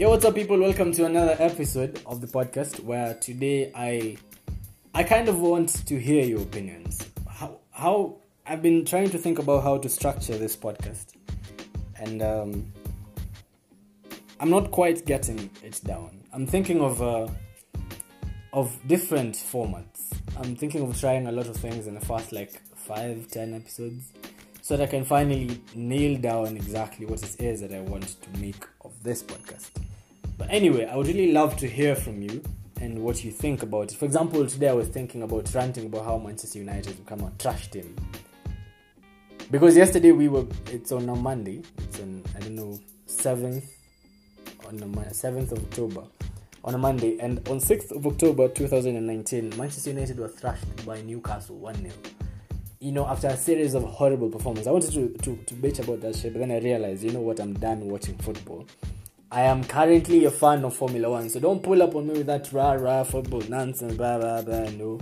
Yo, what's up, people? Welcome to another episode of the podcast where today I I kind of want to hear your opinions. How how I've been trying to think about how to structure this podcast, and um, I'm not quite getting it down. I'm thinking of uh, of different formats. I'm thinking of trying a lot of things in the first like five, ten episodes, so that I can finally nail down exactly what it is that I want to make of this podcast. But anyway, I would really love to hear from you and what you think about it. For example, today I was thinking about ranting about how Manchester United become a trash team. Because yesterday we were, it's on a Monday, it's on, I don't know, 7th, on the 7th of October, on a Monday, and on 6th of October 2019, Manchester United were thrashed by Newcastle 1 0. You know, after a series of horrible performances, I wanted to, to, to bitch about that shit, but then I realized, you know what, I'm done watching football. I am currently a fan of Formula One, so don't pull up on me with that rah rah football nonsense, blah blah blah. No,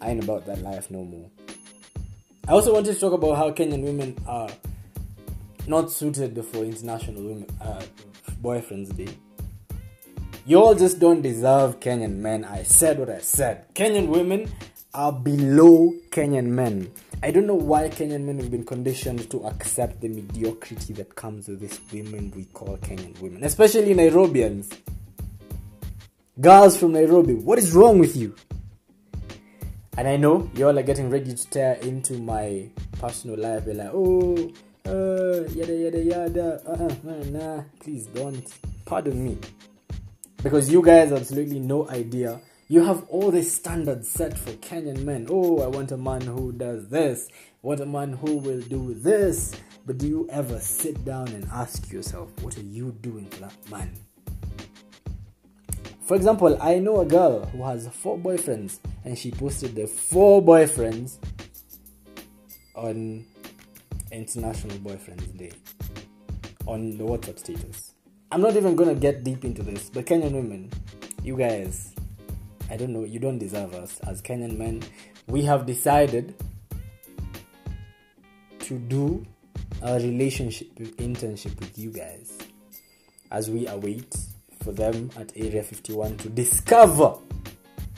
I ain't about that life no more. I also wanted to talk about how Kenyan women are not suited for international women uh, boyfriends day. You all just don't deserve Kenyan men. I said what I said. Kenyan women are below Kenyan men. I don't know why Kenyan men have been conditioned to accept the mediocrity that comes with these women we call Kenyan women, especially Nairobians. Girls from Nairobi, what is wrong with you? And I know you all are getting ready to tear into my personal life. Be like, oh, uh, yada yada yada. Uh, uh, nah, please don't. Pardon me, because you guys have absolutely no idea you have all these standards set for Kenyan men. Oh, I want a man who does this. Want a man who will do this. But do you ever sit down and ask yourself, what are you doing for that man? For example, I know a girl who has four boyfriends and she posted the four boyfriends on International Boyfriends Day on the WhatsApp status. I'm not even gonna get deep into this, but Kenyan women, you guys, I don't know, you don't deserve us as Kenyan men. We have decided to do a relationship internship with you guys as we await for them at Area 51 to discover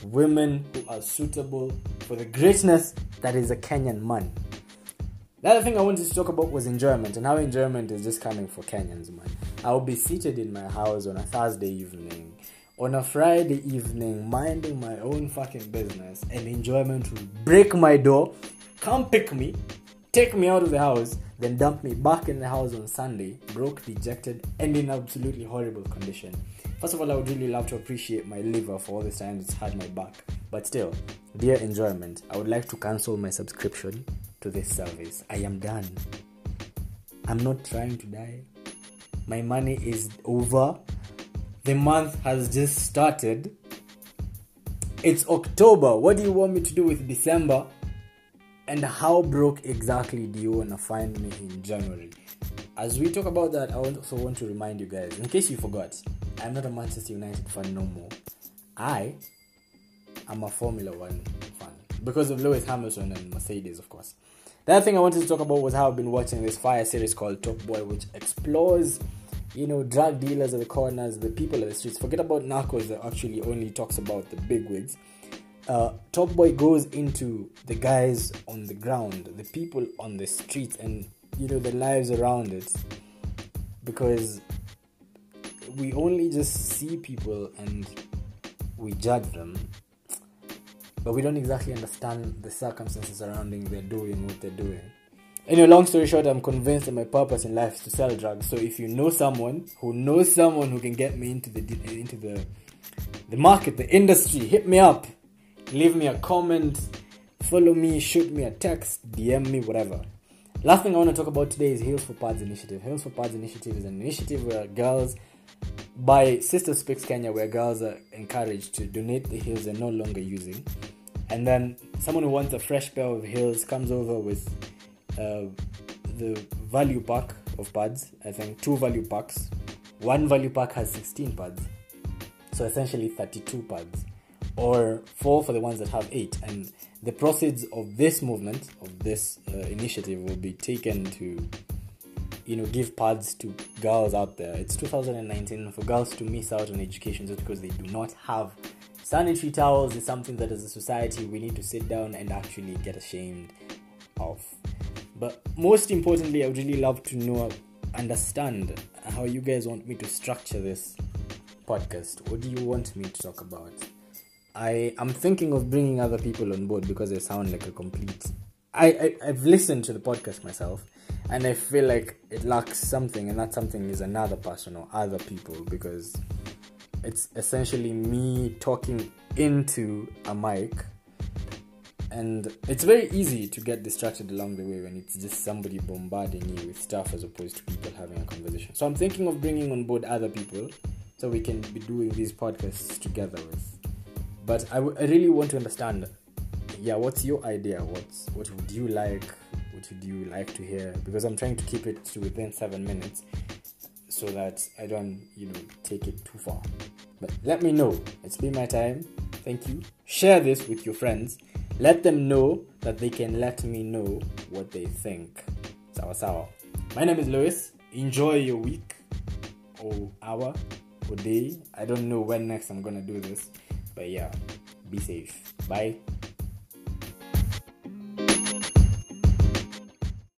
women who are suitable for the greatness that is a Kenyan man. The other thing I wanted to talk about was enjoyment and how enjoyment is just coming for Kenyans, man. I'll be seated in my house on a Thursday evening on a Friday evening, minding my own fucking business, and enjoyment will break my door, come pick me, take me out of the house, then dump me back in the house on Sunday, broke, dejected, and in absolutely horrible condition. First of all, I would really love to appreciate my liver for all the time it's had my back. But still, dear enjoyment, I would like to cancel my subscription to this service. I am done. I'm not trying to die. My money is over the month has just started. It's October. What do you want me to do with December? And how broke exactly do you want to find me in January? As we talk about that, I also want to remind you guys, in case you forgot, I'm not a Manchester United fan no more. I am a Formula One fan because of Lewis Hamilton and Mercedes, of course. The other thing I wanted to talk about was how I've been watching this fire series called Top Boy, which explores you know, drug dealers at the corners, the people at the streets. Forget about Narcos that actually only talks about the big wigs. Uh, Top Boy goes into the guys on the ground, the people on the streets, and you know the lives around it, because we only just see people and we judge them, but we don't exactly understand the circumstances surrounding they're doing what they're doing. Anyway, long story short, I'm convinced that my purpose in life is to sell drugs. So if you know someone who knows someone who can get me into the into the the market, the industry, hit me up. Leave me a comment, follow me, shoot me a text, DM me, whatever. Last thing I want to talk about today is Heels for Pads initiative. Heels for Pads initiative is an initiative where girls, by Sister Speaks Kenya, where girls are encouraged to donate the heels they're no longer using. And then someone who wants a fresh pair of heels comes over with uh, the value pack of pads. I think two value packs. One value pack has 16 pads, so essentially 32 pads, or four for the ones that have eight. And the proceeds of this movement, of this uh, initiative, will be taken to, you know give pads to girls out there. It's 2019 for girls to miss out on education just because they do not have sanitary towels is something that as a society we need to sit down and actually get ashamed of. But most importantly, I would really love to know, understand how you guys want me to structure this podcast. What do you want me to talk about? I am thinking of bringing other people on board because they sound like a complete. I, I I've listened to the podcast myself, and I feel like it lacks something, and that something is another person or other people because it's essentially me talking into a mic and it's very easy to get distracted along the way when it's just somebody bombarding you with stuff as opposed to people having a conversation so i'm thinking of bringing on board other people so we can be doing these podcasts together with but I, w- I really want to understand yeah what's your idea what's what would you like what would you like to hear because i'm trying to keep it to within seven minutes so that I don't, you know, take it too far. But let me know. It's been my time. Thank you. Share this with your friends. Let them know that they can let me know what they think. Sawa sawa. My name is Lewis. Enjoy your week or hour or day. I don't know when next I'm gonna do this. But yeah, be safe. Bye.